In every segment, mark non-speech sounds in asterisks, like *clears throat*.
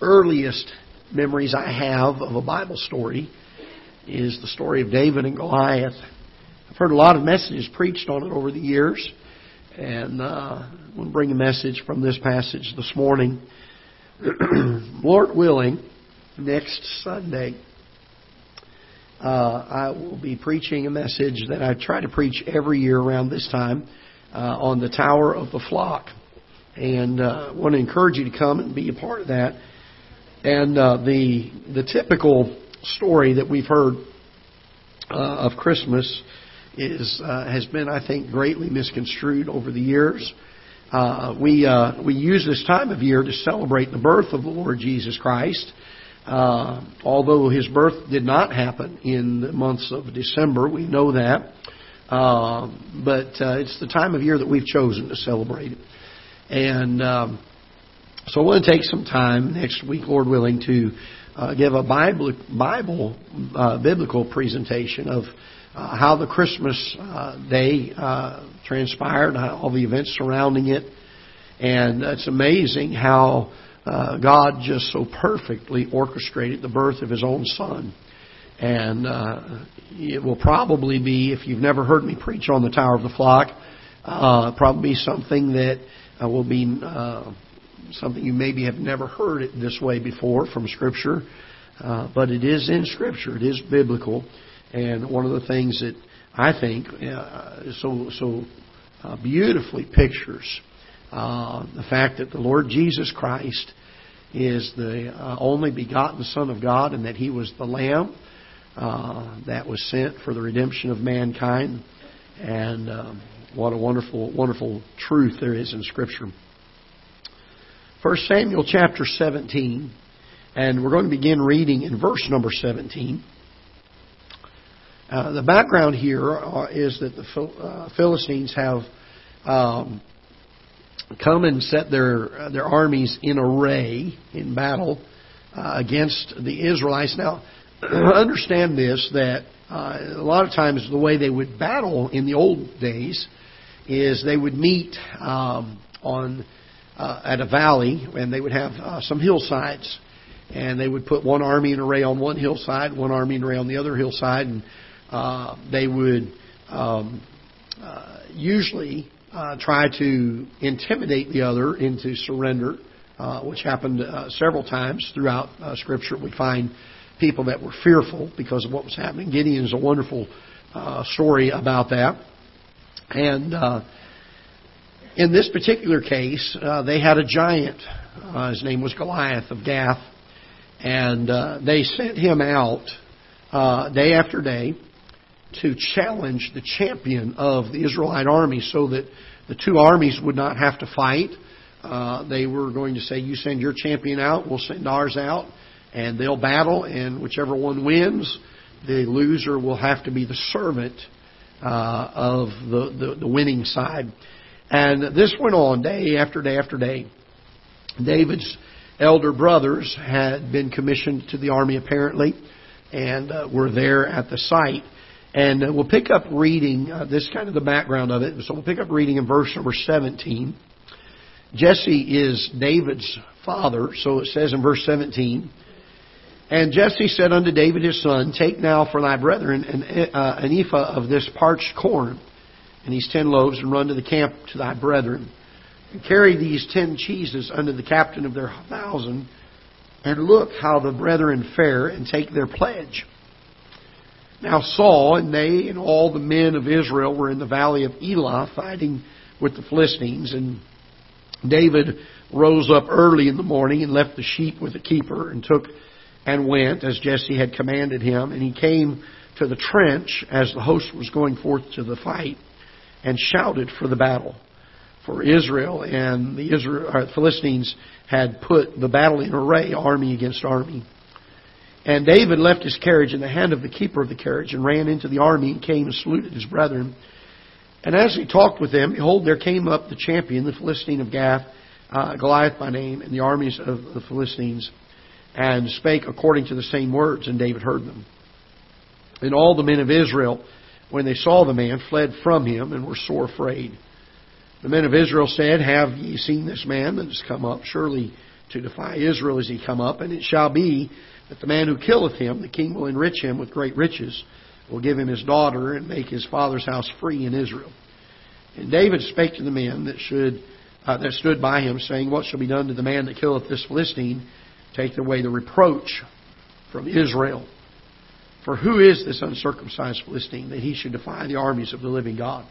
earliest memories I have of a Bible story is the story of David and Goliath. I've heard a lot of messages preached on it over the years, and uh, I'm going to bring a message from this passage this morning. *clears throat* Lord willing, next Sunday, uh, I will be preaching a message that I try to preach every year around this time uh, on the Tower of the Flock. And uh, I want to encourage you to come and be a part of that. And uh, the the typical story that we've heard uh, of Christmas is uh, has been, I think, greatly misconstrued over the years. Uh, we uh, we use this time of year to celebrate the birth of the Lord Jesus Christ. Uh, although his birth did not happen in the months of December, we know that. Uh, but uh, it's the time of year that we've chosen to celebrate it. And um, so I want to take some time next week, Lord willing, to uh, give a Bible, Bible uh, biblical presentation of uh, how the Christmas uh, day uh, transpired, all the events surrounding it, and it's amazing how uh, God just so perfectly orchestrated the birth of His own Son. And uh, it will probably be, if you've never heard me preach on the Tower of the Flock, uh, probably something that will be uh, something you maybe have never heard it this way before from Scripture, uh, but it is in Scripture. It is biblical, and one of the things that I think uh, so so uh, beautifully pictures uh, the fact that the Lord Jesus Christ is the uh, only begotten Son of God, and that He was the Lamb uh, that was sent for the redemption of mankind, and um, what a wonderful, wonderful truth there is in Scripture. 1 Samuel chapter 17, and we're going to begin reading in verse number 17. Uh, the background here uh, is that the uh, Philistines have um, come and set their uh, their armies in array in battle uh, against the Israelites. Now, *clears throat* understand this that uh, a lot of times the way they would battle in the old days is they would meet um, on uh, at a valley and they would have uh, some hillsides and they would put one army in array on one hillside, one army in array on the other hillside, and uh, they would um, uh, usually uh, try to intimidate the other into surrender, uh, which happened uh, several times throughout uh, Scripture. We find people that were fearful because of what was happening. Gideon is a wonderful uh, story about that. And uh, in this particular case, uh, they had a giant. Uh, his name was Goliath of Gath. And uh, they sent him out uh, day after day to challenge the champion of the Israelite army so that the two armies would not have to fight. Uh, they were going to say, You send your champion out, we'll send ours out, and they'll battle, and whichever one wins, the loser will have to be the servant uh, of the, the, the winning side. And this went on day after day after day. David's elder brothers had been commissioned to the army apparently, and uh, were there at the site. And uh, we'll pick up reading, uh, this kind of the background of it. So we'll pick up reading in verse number 17. Jesse is David's father, so it says in verse 17. And Jesse said unto David his son, Take now for thy brethren an, uh, an ephah of this parched corn, and these ten loaves, and run to the camp to thy brethren. And carry these ten cheeses unto the captain of their thousand, and look how the brethren fare, and take their pledge. Now Saul and they and all the men of Israel were in the valley of Elah fighting with the Philistines, and David rose up early in the morning and left the sheep with the keeper and took and went as Jesse had commanded him, and he came to the trench as the host was going forth to the fight and shouted for the battle. For Israel and the Israel, Philistines had put the battle in array, army against army. And David left his carriage in the hand of the keeper of the carriage and ran into the army and came and saluted his brethren. And as he talked with them, behold, there came up the champion, the Philistine of Gath, uh, Goliath by name, and the armies of the Philistines, and spake according to the same words, and David heard them. And all the men of Israel, when they saw the man, fled from him and were sore afraid. The men of Israel said, Have ye seen this man that has come up? Surely to defy Israel as he come up. And it shall be that the man who killeth him, the king will enrich him with great riches, will give him his daughter, and make his father's house free in Israel. And David spake to the men that should uh, that stood by him, saying, What shall be done to the man that killeth this Philistine? Take away the reproach from Israel. For who is this uncircumcised Philistine that he should defy the armies of the living God?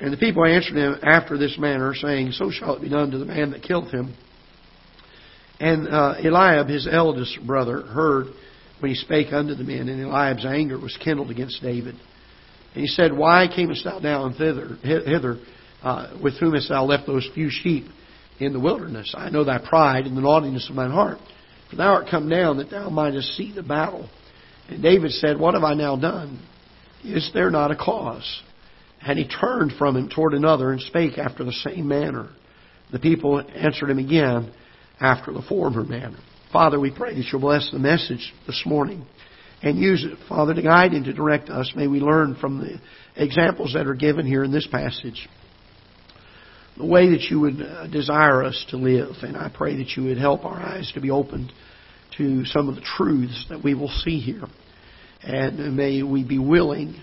And the people answered him after this manner, saying, So shall it be done to the man that killed him. And uh, Eliab, his eldest brother, heard when he spake unto the men, and Eliab's anger was kindled against David. And he said, Why camest thou down thither, hither? Uh, with whom hast thou left those few sheep in the wilderness? I know thy pride and the naughtiness of thine heart. For thou art come down that thou mightest see the battle. David said, What have I now done? Is there not a cause? And he turned from him toward another and spake after the same manner. The people answered him again after the former manner. Father, we pray that you'll bless the message this morning and use it, Father, to guide and to direct us. May we learn from the examples that are given here in this passage the way that you would uh, desire us to live. And I pray that you would help our eyes to be opened to some of the truths that we will see here. And may we be willing,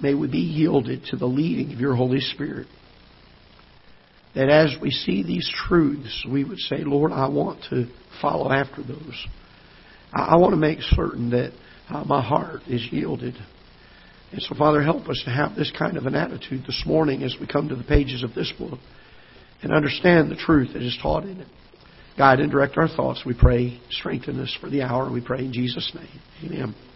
may we be yielded to the leading of your Holy Spirit. That as we see these truths, we would say, Lord, I want to follow after those. I want to make certain that uh, my heart is yielded. And so, Father, help us to have this kind of an attitude this morning as we come to the pages of this book and understand the truth that is taught in it. Guide and direct our thoughts, we pray. Strengthen us for the hour, we pray in Jesus' name. Amen.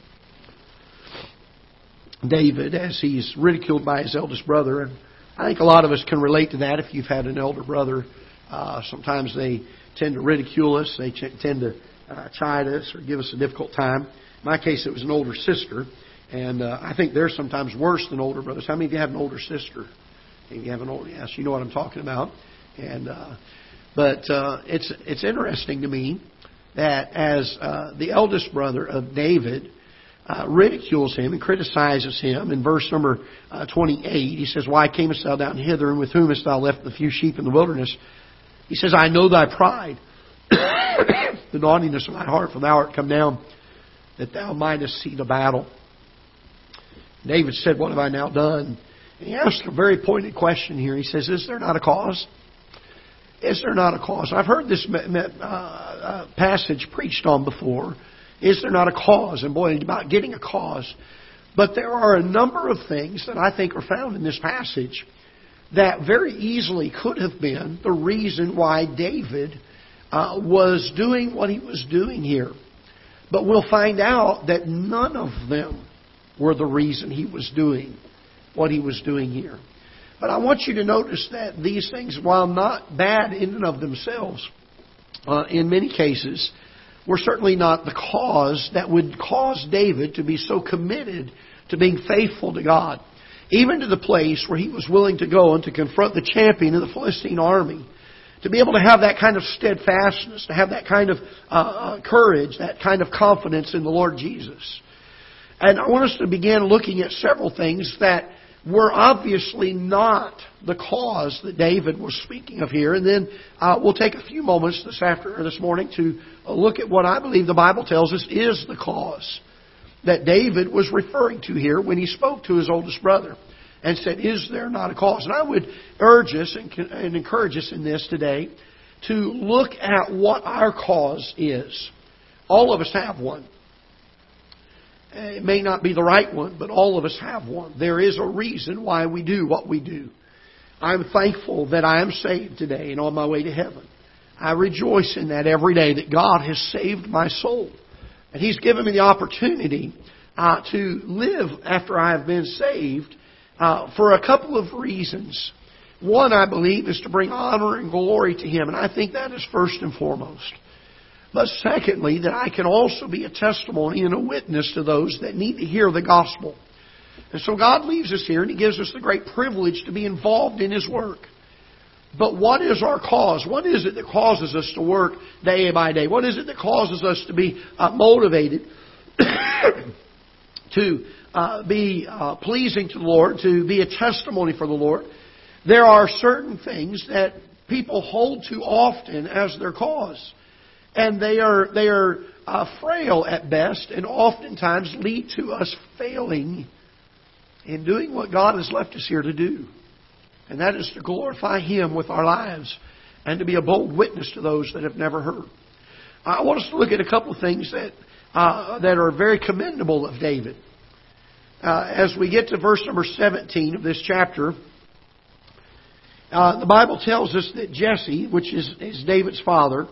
David, as he's ridiculed by his eldest brother, and I think a lot of us can relate to that if you've had an elder brother. Uh, sometimes they tend to ridicule us, they ch- tend to uh, chide us or give us a difficult time. In my case, it was an older sister, and uh, I think they're sometimes worse than older brothers. How many of you have an older sister? If you have an older, yes, you know what I'm talking about. And uh, but uh, it's it's interesting to me that as uh, the eldest brother of David uh, ridicules him and criticizes him in verse number uh, 28, he says, "Why camest thou down hither, and with whom hast thou left the few sheep in the wilderness?" He says, "I know thy pride, *coughs* the naughtiness of thy heart, for thou art come down that thou mightest see the battle." David said, "What have I now done?" And he asked a very pointed question here. He says, "Is there not a cause?" Is there not a cause? I've heard this uh, uh, passage preached on before. Is there not a cause? And boy, about getting a cause. But there are a number of things that I think are found in this passage that very easily could have been the reason why David uh, was doing what he was doing here. But we'll find out that none of them were the reason he was doing what he was doing here. But I want you to notice that these things, while not bad in and of themselves, uh, in many cases, were certainly not the cause that would cause David to be so committed to being faithful to God. Even to the place where he was willing to go and to confront the champion of the Philistine army. To be able to have that kind of steadfastness, to have that kind of uh, uh courage, that kind of confidence in the Lord Jesus. And I want us to begin looking at several things that were obviously not the cause that David was speaking of here. And then uh, we'll take a few moments this after this morning to look at what I believe the Bible tells us is the cause that David was referring to here when he spoke to his oldest brother and said, "Is there not a cause?" And I would urge us and, and encourage us in this today to look at what our cause is. All of us have one. It may not be the right one, but all of us have one. There is a reason why we do what we do. I'm thankful that I am saved today and on my way to heaven. I rejoice in that every day that God has saved my soul. And He's given me the opportunity uh, to live after I have been saved uh, for a couple of reasons. One, I believe, is to bring honor and glory to Him, and I think that is first and foremost. But secondly, that I can also be a testimony and a witness to those that need to hear the gospel. And so God leaves us here and He gives us the great privilege to be involved in His work. But what is our cause? What is it that causes us to work day by day? What is it that causes us to be uh, motivated *coughs* to uh, be uh, pleasing to the Lord, to be a testimony for the Lord? There are certain things that people hold too often as their cause. And they are, they are uh, frail at best and oftentimes lead to us failing in doing what God has left us here to do. And that is to glorify Him with our lives and to be a bold witness to those that have never heard. I want us to look at a couple of things that, uh, that are very commendable of David. Uh, as we get to verse number 17 of this chapter, uh, the Bible tells us that Jesse, which is, is David's father,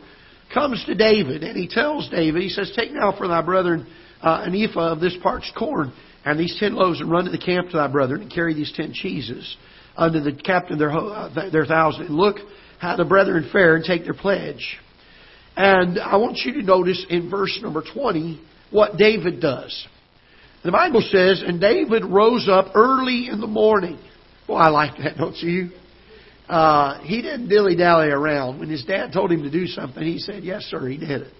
comes to David and he tells David, he says, Take now for thy brethren uh, an ephah of this parched corn and these ten loaves and run to the camp to thy brethren and carry these ten cheeses unto the captain of their, uh, their thousand and look how the brethren fare and take their pledge. And I want you to notice in verse number 20 what David does. The Bible says, and David rose up early in the morning. Well, I like that, don't you? Uh, he didn't dilly dally around. When his dad told him to do something, he said, Yes, sir, he did it.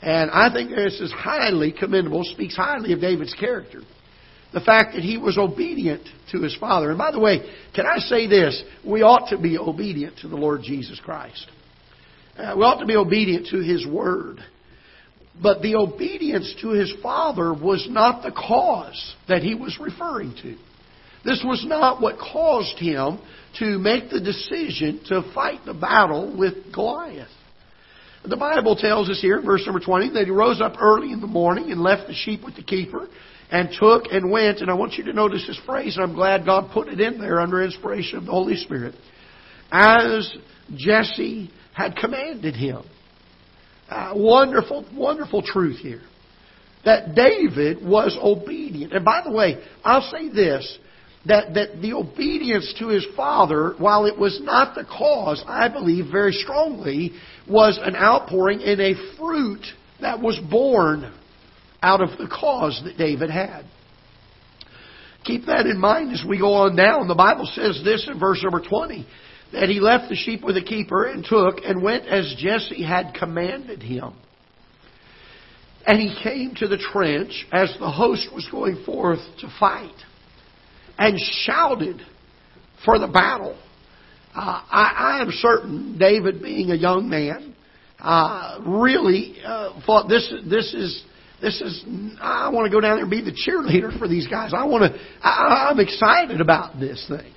And I think this is highly commendable, speaks highly of David's character. The fact that he was obedient to his father. And by the way, can I say this? We ought to be obedient to the Lord Jesus Christ. Uh, we ought to be obedient to his word. But the obedience to his father was not the cause that he was referring to. This was not what caused him to make the decision to fight the battle with Goliath. The Bible tells us here in verse number 20 that he rose up early in the morning and left the sheep with the keeper and took and went. And I want you to notice this phrase, and I'm glad God put it in there under inspiration of the Holy Spirit. As Jesse had commanded him. Uh, wonderful, wonderful truth here. That David was obedient. And by the way, I'll say this that, that the obedience to his father, while it was not the cause, I believe very strongly, was an outpouring in a fruit that was born out of the cause that David had. Keep that in mind as we go on down. The Bible says this in verse number 20 that he left the sheep with the keeper and took and went as Jesse had commanded him. And he came to the trench as the host was going forth to fight and shouted for the battle. Uh, I, I am certain David, being a young man, uh, really uh, thought this this is this is I want to go down there and be the cheerleader for these guys. I want to. I, I'm excited about this thing.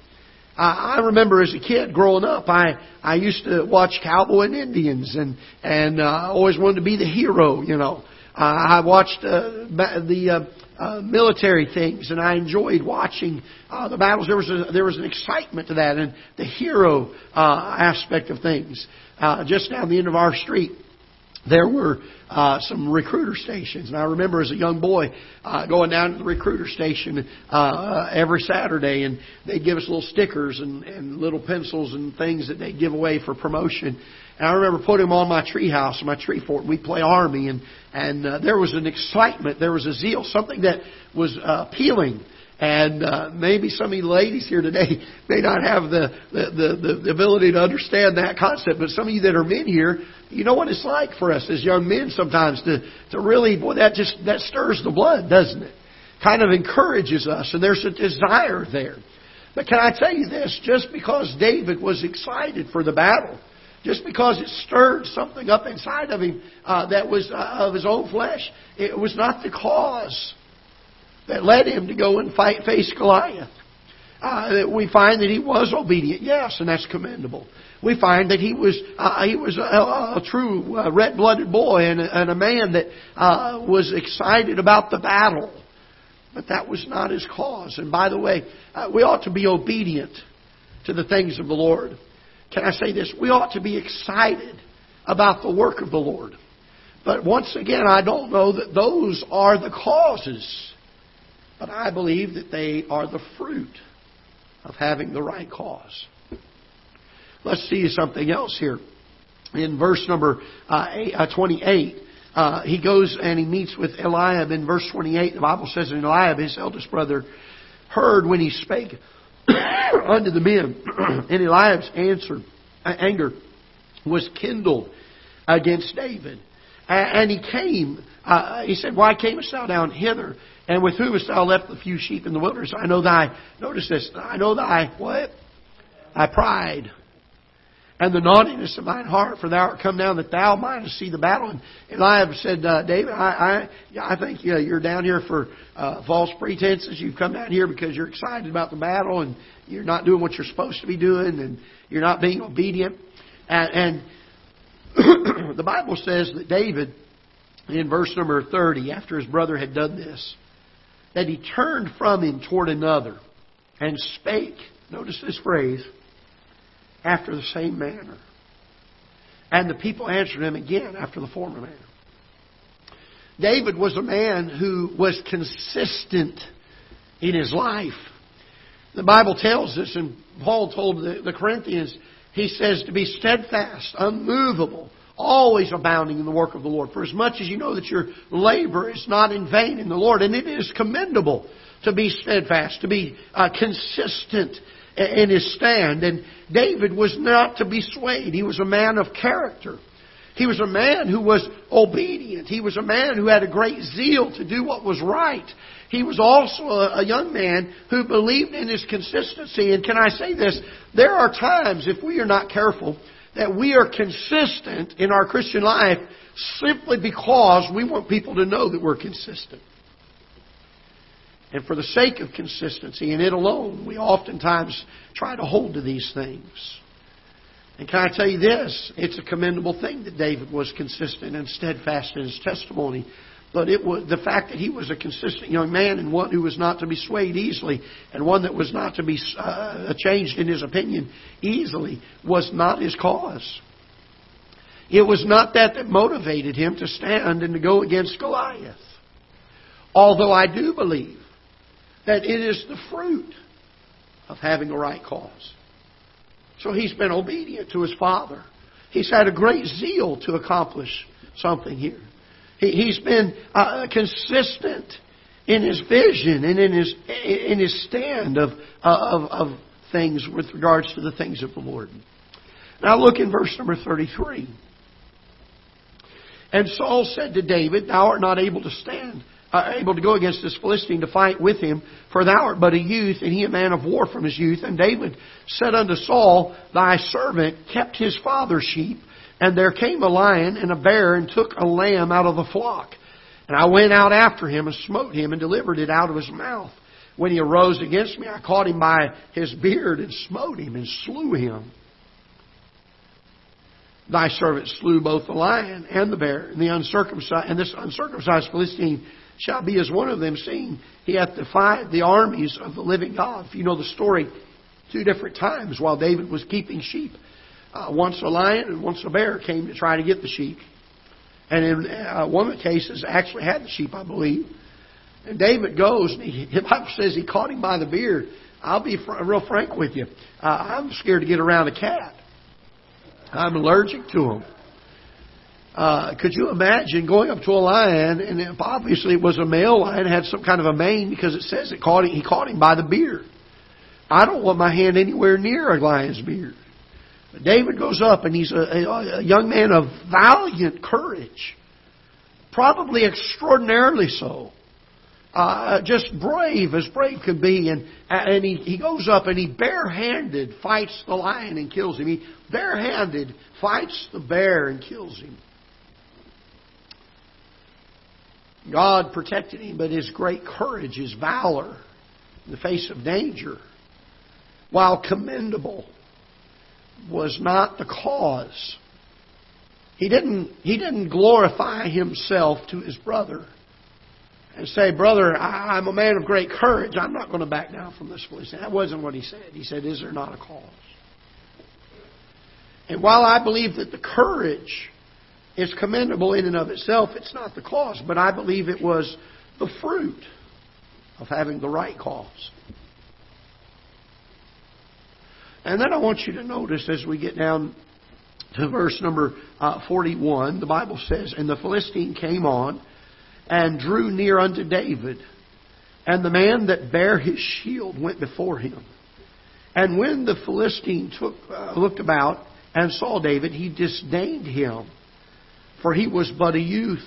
I, I remember as a kid growing up, I I used to watch Cowboy and Indians, and and uh, always wanted to be the hero. You know, uh, I watched uh, the uh, uh, military things, and I enjoyed watching uh, the battles. There was a, there was an excitement to that, and the hero uh, aspect of things. Uh, just down the end of our street, there were uh, some recruiter stations. And I remember as a young boy uh, going down to the recruiter station uh, every Saturday, and they'd give us little stickers and, and little pencils and things that they'd give away for promotion. And I remember putting them on my tree house, my tree fort. We'd play army, and and uh, there was an excitement, there was a zeal, something that was uh, appealing. And uh, maybe some of you ladies here today *laughs* may not have the, the, the, the ability to understand that concept, but some of you that are men here, you know what it's like for us as young men sometimes to, to really, boy, that just, that stirs the blood, doesn't it? Kind of encourages us, and there's a desire there. But can I tell you this? Just because David was excited for the battle, just because it stirred something up inside of him uh, that was uh, of his own flesh, it was not the cause that led him to go and fight, face Goliath. Uh, we find that he was obedient, yes, and that's commendable we find that he was uh, he was a, a true uh, red-blooded boy and a, and a man that uh, was excited about the battle. But that was not his cause. And by the way, we ought to be obedient to the things of the Lord. Can I say this? We ought to be excited about the work of the Lord. But once again, I don't know that those are the causes. But I believe that they are the fruit of having the right cause. Let's see something else here. In verse number uh, uh, 28, uh, he goes and he meets with Eliab in verse 28. The Bible says, And Eliab, his eldest brother, heard when he spake *coughs* unto the men. *coughs* and Eliab's answer, anger was kindled against David. And he came, uh, he said, Why camest thou down hither? And with whom hast thou left the few sheep in the wilderness? I know thy, notice this, I know thy, what? Thy pride and the naughtiness of mine heart, for thou art come down that thou mightest see the battle. And Eliab said, uh, David, I, I, I think uh, you're down here for uh, false pretenses. You've come down here because you're excited about the battle, and you're not doing what you're supposed to be doing, and you're not being obedient. And, and *clears throat* the Bible says that David, in verse number 30, after his brother had done this, that he turned from him toward another and spake, notice this phrase, after the same manner. And the people answered him again after the former manner. David was a man who was consistent in his life. The Bible tells us, and Paul told the, the Corinthians, he says to be steadfast, unmovable, always abounding in the work of the Lord. For as much as you know that your labor is not in vain in the Lord, and it is commendable to be steadfast, to be uh, consistent in his stand. And David was not to be swayed. He was a man of character. He was a man who was obedient. He was a man who had a great zeal to do what was right. He was also a, young man who believed in his consistency. And can I say this? There are times, if we are not careful, that we are consistent in our Christian life simply because we want people to know that we're consistent. And for the sake of consistency and it alone, we oftentimes try to hold to these things. And can I tell you this? It's a commendable thing that David was consistent and steadfast in his testimony. But it was the fact that he was a consistent young man and one who was not to be swayed easily and one that was not to be uh, changed in his opinion easily was not his cause. It was not that that motivated him to stand and to go against Goliath. Although I do believe that it is the fruit of having a right cause. So he's been obedient to his father. He's had a great zeal to accomplish something here. He, has been uh, consistent in his vision and in his in his stand of, of of things with regards to the things of the Lord. Now look in verse number thirty-three. And Saul said to David, Thou art not able to stand uh, Uh, able to go against this Philistine to fight with him, for thou art but a youth, and he a man of war from his youth. And David said unto Saul, Thy servant kept his father's sheep, and there came a lion and a bear and took a lamb out of the flock. And I went out after him and smote him and delivered it out of his mouth. When he arose against me, I caught him by his beard and smote him and slew him. Thy servant slew both the lion and the bear, and the uncircumcised and this uncircumcised Philistine shall be as one of them, seeing he hath defied the armies of the living God. If you know the story, two different times while David was keeping sheep. Uh, once a lion and once a bear came to try to get the sheep. And in uh, one of the cases, actually had the sheep, I believe. And David goes, and he, *laughs* the Bible says he caught him by the beard. I'll be fr- real frank with you. Uh, I'm scared to get around a cat. I'm allergic to them. Uh, could you imagine going up to a lion and obviously it was a male lion had some kind of a mane because it says it caught him, he caught him by the beard. I don't want my hand anywhere near a lion's beard. But David goes up and he's a, a, a young man of valiant courage, probably extraordinarily so. Uh, just brave as brave could be, and and he, he goes up and he barehanded fights the lion and kills him. He barehanded fights the bear and kills him. God protected him, but his great courage, his valor in the face of danger, while commendable, was not the cause. He didn't, he didn't glorify himself to his brother and say, Brother, I, I'm a man of great courage. I'm not going to back down from this Philistine. That wasn't what he said. He said, Is there not a cause? And while I believe that the courage is commendable in and of itself. It's not the cause, but I believe it was the fruit of having the right cause. And then I want you to notice as we get down to verse number uh, 41, the Bible says, And the Philistine came on and drew near unto David, and the man that bare his shield went before him. And when the Philistine took, uh, looked about and saw David, he disdained him for he was but a youth,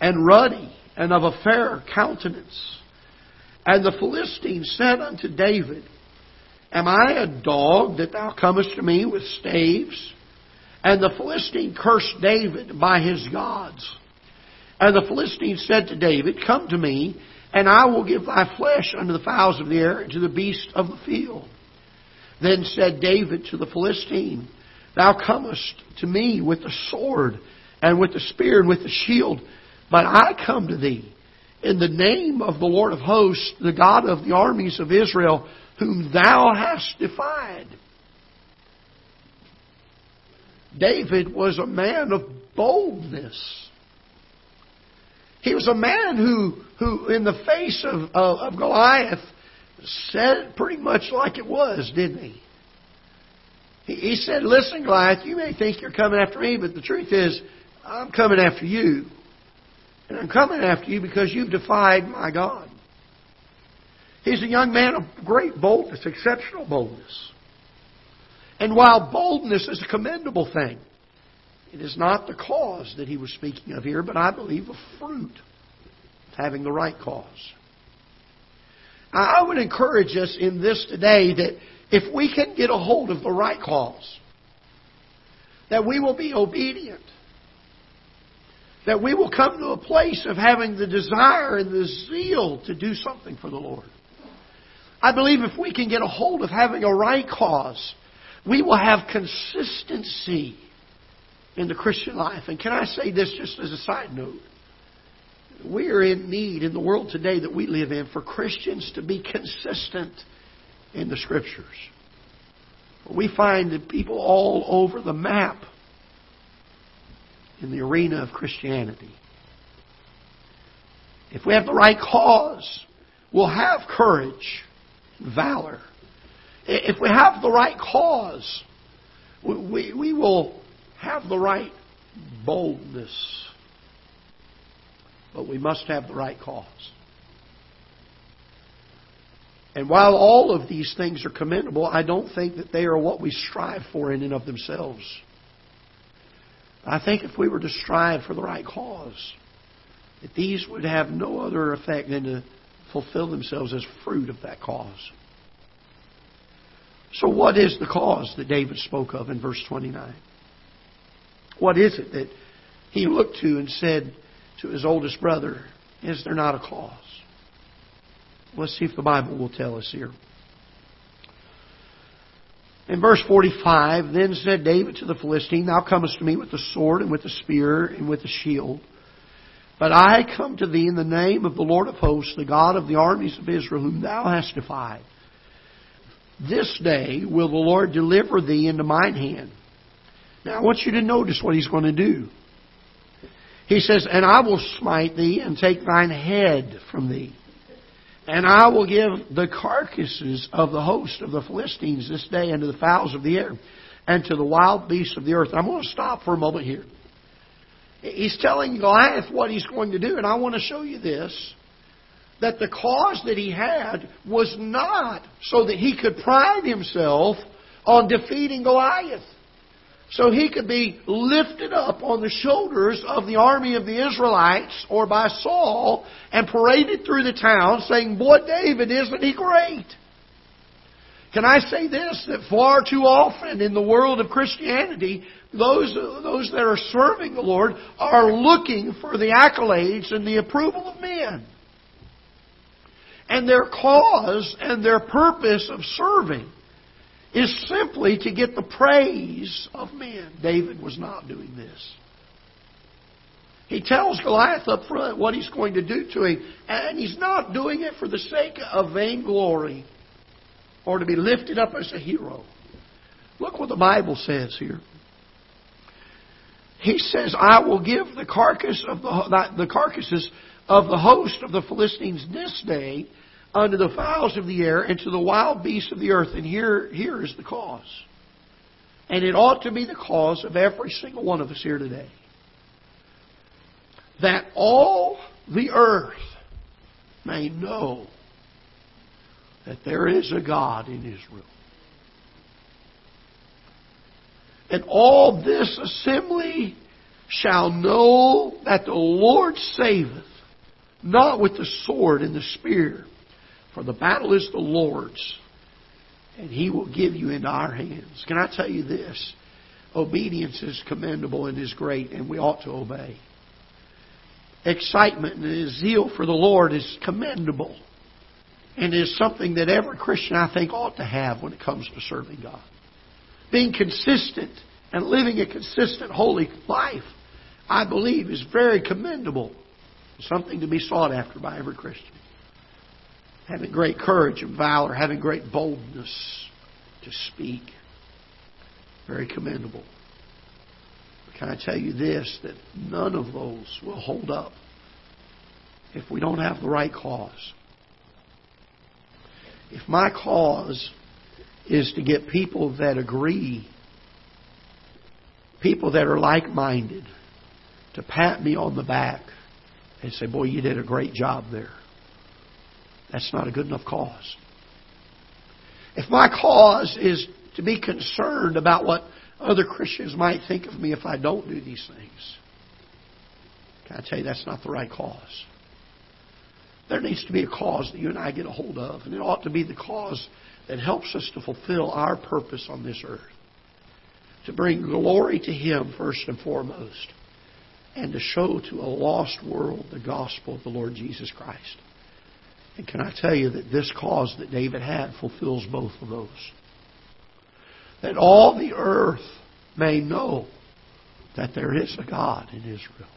and ruddy, and of a fair countenance. And the Philistine said unto David, Am I a dog that thou comest to me with staves? And the Philistine cursed David by his gods. And the Philistine said to David, Come to me, and I will give thy flesh unto the fowls of the air and to the beasts of the field. Then said David to the Philistine, Thou comest to me with the sword, and with the spear, and with the shield, but I come to thee in the name of the Lord of hosts, the God of the armies of Israel, whom thou hast defied. David was a man of boldness. He was a man who, who in the face of, of, of Goliath, said pretty much like it was, didn't he? He? Said, Listen, Goliath, you may think you're coming after me, but the truth is, I'm coming after you. And I'm coming after you because you've defied my God. He's a young man of great boldness, exceptional boldness. And while boldness is a commendable thing, it is not the cause that he was speaking of here, but I believe a fruit of having the right cause. I would encourage us in this today that if we can get a hold of the right cause, that we will be obedient, that we will come to a place of having the desire and the zeal to do something for the Lord. I believe if we can get a hold of having a right cause, we will have consistency in the Christian life. And can I say this just as a side note? We are in need in the world today that we live in for Christians to be consistent in the Scriptures. We find that people all over the map in the arena of Christianity. If we have the right cause, we'll have courage, valor. If we have the right cause, we, we will have the right boldness. But we must have the right cause. And while all of these things are commendable, I don't think that they are what we strive for in and of themselves. I think if we were to strive for the right cause, that these would have no other effect than to fulfill themselves as fruit of that cause. So, what is the cause that David spoke of in verse 29? What is it that he looked to and said to his oldest brother, Is there not a cause? Let's see if the Bible will tell us here. In verse 45, then said David to the Philistine, Thou comest to me with the sword and with the spear and with the shield. But I come to thee in the name of the Lord of hosts, the God of the armies of Israel, whom thou hast defied. This day will the Lord deliver thee into mine hand. Now I want you to notice what he's going to do. He says, And I will smite thee and take thine head from thee. And I will give the carcasses of the host of the Philistines this day unto the fowls of the air and to the wild beasts of the earth. I'm going to stop for a moment here. He's telling Goliath what he's going to do, and I want to show you this that the cause that he had was not so that he could pride himself on defeating Goliath so he could be lifted up on the shoulders of the army of the Israelites or by Saul and paraded through the town saying, Boy, David, isn't he great? Can I say this? That far too often in the world of Christianity, those, those that are serving the Lord are looking for the accolades and the approval of men. And their cause and their purpose of serving is simply to get the praise of men. David was not doing this. He tells Goliath up front what he's going to do to him, and he's not doing it for the sake of vainglory or to be lifted up as a hero. Look what the Bible says here. He says, "I will give the carcass of the, the carcasses of the host of the Philistines this day unto the fowls of the air and to the wild beasts of the earth. And here, here is the cause. And it ought to be the cause of every single one of us here today. That all the earth may know that there is a God in Israel. And all this assembly shall know that the Lord saveth, not with the sword and the spear, for the battle is the Lord's, and He will give you into our hands. Can I tell you this? Obedience is commendable and is great, and we ought to obey. Excitement and zeal for the Lord is commendable and is something that every Christian, I think, ought to have when it comes to serving God. Being consistent and living a consistent, holy life, I believe, is very commendable. Something to be sought after by every Christian. Having great courage and valor, having great boldness to speak. Very commendable. But can I tell you this that none of those will hold up if we don't have the right cause. If my cause is to get people that agree, people that are like minded, to pat me on the back and say, Boy, you did a great job there. That's not a good enough cause. If my cause is to be concerned about what other Christians might think of me if I don't do these things, can I tell you that's not the right cause? There needs to be a cause that you and I get a hold of, and it ought to be the cause that helps us to fulfill our purpose on this earth. To bring glory to Him first and foremost, and to show to a lost world the gospel of the Lord Jesus Christ. And can I tell you that this cause that David had fulfills both of those? That all the earth may know that there is a God in Israel.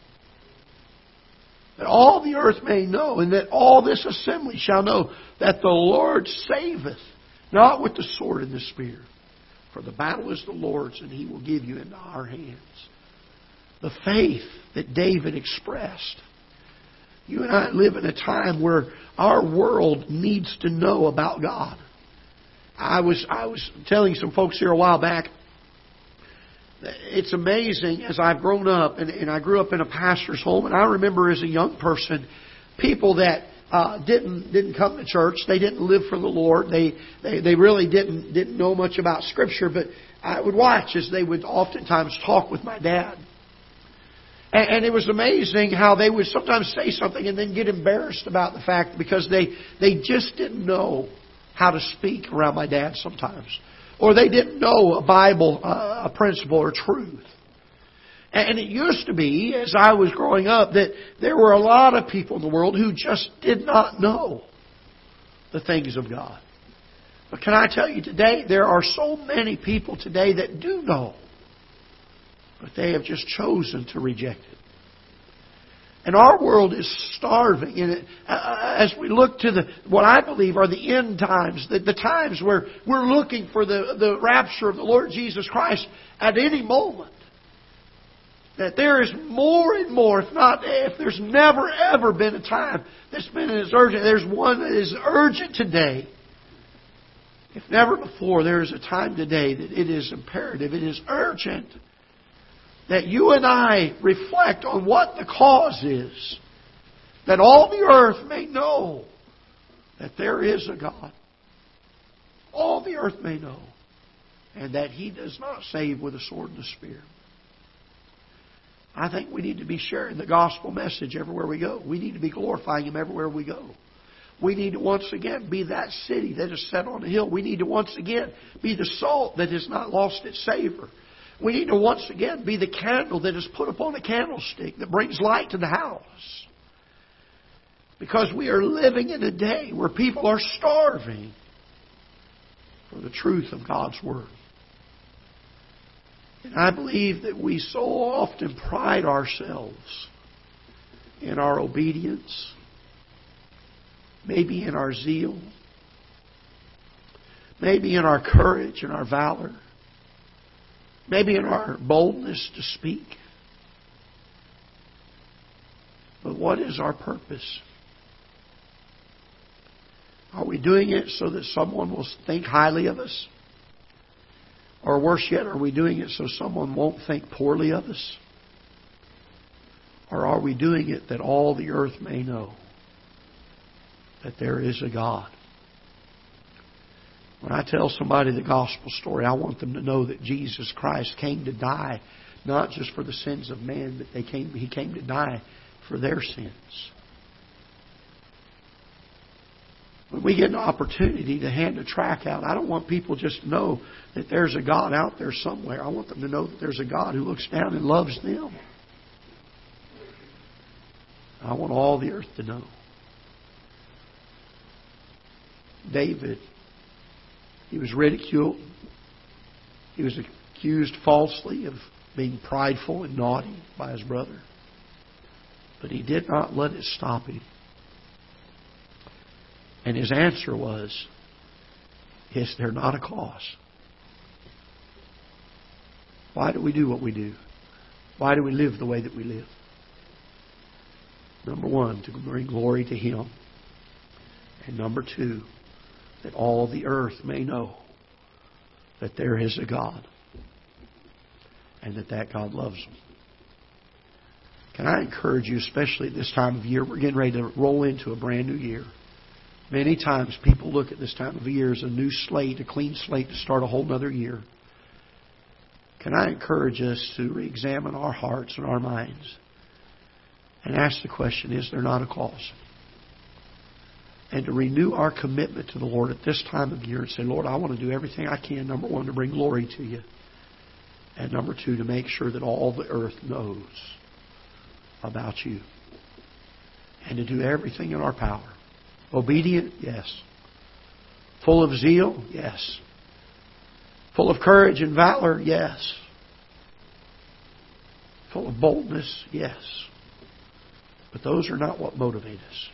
That all the earth may know, and that all this assembly shall know that the Lord saveth, not with the sword and the spear. For the battle is the Lord's, and He will give you into our hands. The faith that David expressed. You and I live in a time where our world needs to know about God. I was I was telling some folks here a while back. It's amazing as I've grown up, and, and I grew up in a pastor's home, and I remember as a young person, people that uh, didn't didn't come to church. They didn't live for the Lord. They, they they really didn't didn't know much about Scripture. But I would watch as they would oftentimes talk with my dad. And, and it was amazing how they would sometimes say something and then get embarrassed about the fact because they they just didn't know how to speak around my dad sometimes, or they didn't know a Bible uh, a principle or truth. And it used to be, as I was growing up, that there were a lot of people in the world who just did not know the things of God. But can I tell you today, there are so many people today that do know, but they have just chosen to reject it. And our world is starving. And as we look to the what I believe are the end times, the, the times where we're looking for the, the rapture of the Lord Jesus Christ at any moment, that there is more and more, if not, if there's never ever been a time that's been as urgent, there's one that is urgent today. If never before, there is a time today that it is imperative, it is urgent that you and I reflect on what the cause is, that all the earth may know that there is a God. All the earth may know, and that He does not save with a sword and a spear. I think we need to be sharing the gospel message everywhere we go. We need to be glorifying Him everywhere we go. We need to once again be that city that is set on a hill. We need to once again be the salt that has not lost its savor. We need to once again be the candle that is put upon a candlestick that brings light to the house. Because we are living in a day where people are starving for the truth of God's Word. And I believe that we so often pride ourselves in our obedience, maybe in our zeal, maybe in our courage and our valor. Maybe in our boldness to speak. But what is our purpose? Are we doing it so that someone will think highly of us? Or worse yet, are we doing it so someone won't think poorly of us? Or are we doing it that all the earth may know that there is a God? When I tell somebody the gospel story, I want them to know that Jesus Christ came to die not just for the sins of man, but they came, He came to die for their sins. when we get an opportunity to hand a track out, I don't want people just to know that there's a God out there somewhere. I want them to know that there's a God who looks down and loves them. I want all the earth to know. David, he was ridiculed. He was accused falsely of being prideful and naughty by his brother. But he did not let it stop him. And his answer was, Is there not a cause? Why do we do what we do? Why do we live the way that we live? Number one, to bring glory to Him. And number two, that all the earth may know that there is a God and that that God loves them. Can I encourage you, especially at this time of year, we're getting ready to roll into a brand new year. Many times people look at this time of year as a new slate, a clean slate to start a whole other year. Can I encourage us to re examine our hearts and our minds and ask the question is there not a cause? And to renew our commitment to the Lord at this time of year and say, Lord, I want to do everything I can, number one, to bring glory to you. And number two, to make sure that all the earth knows about you. And to do everything in our power Obedient? Yes. Full of zeal? Yes. Full of courage and valor? Yes. Full of boldness? Yes. But those are not what motivate us.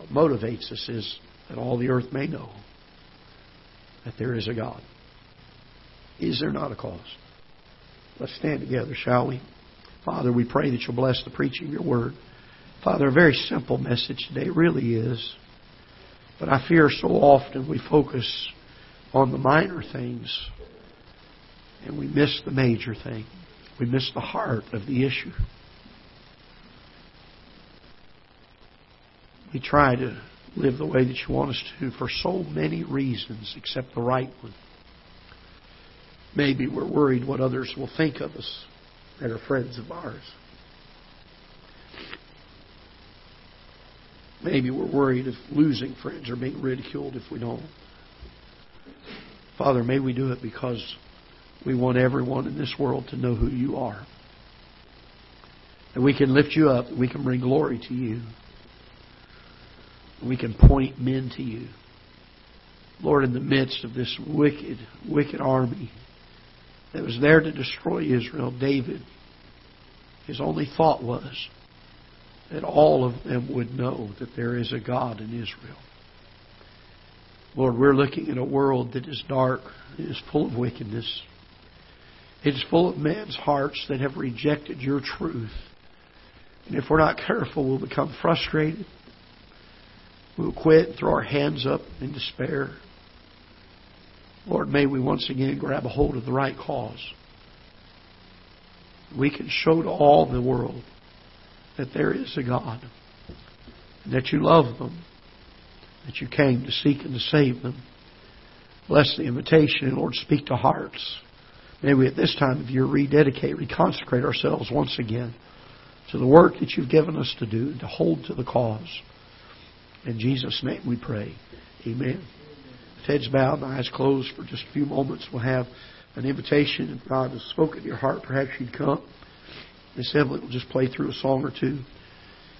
What motivates us is that all the earth may know that there is a God. Is there not a cause? Let's stand together, shall we? Father, we pray that you'll bless the preaching of your word. Father, a very simple message today, really is. But I fear so often we focus on the minor things and we miss the major thing. We miss the heart of the issue. We try to live the way that you want us to for so many reasons except the right one. Maybe we're worried what others will think of us that are friends of ours. Maybe we're worried of losing friends or being ridiculed if we don't. Father, may we do it because we want everyone in this world to know who you are. And we can lift you up. We can bring glory to you. We can point men to you. Lord, in the midst of this wicked, wicked army that was there to destroy Israel, David, his only thought was, that all of them would know that there is a God in Israel. Lord, we're looking at a world that is dark, it is full of wickedness. It is full of men's hearts that have rejected your truth. And if we're not careful, we'll become frustrated. We'll quit and throw our hands up in despair. Lord, may we once again grab a hold of the right cause. We can show to all the world that there is a God, and that you love them, that you came to seek and to save them. Bless the invitation, and Lord, speak to hearts. May we at this time of year rededicate, reconsecrate ourselves once again to the work that you've given us to do, to hold to the cause. In Jesus' name we pray. Amen. Heads bowed and eyes closed for just a few moments, we'll have an invitation. If God has spoken to your heart, perhaps you'd come. Miss Evelyn will just play through a song or two.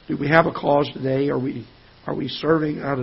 Do we have a cause today? Are we are we serving out of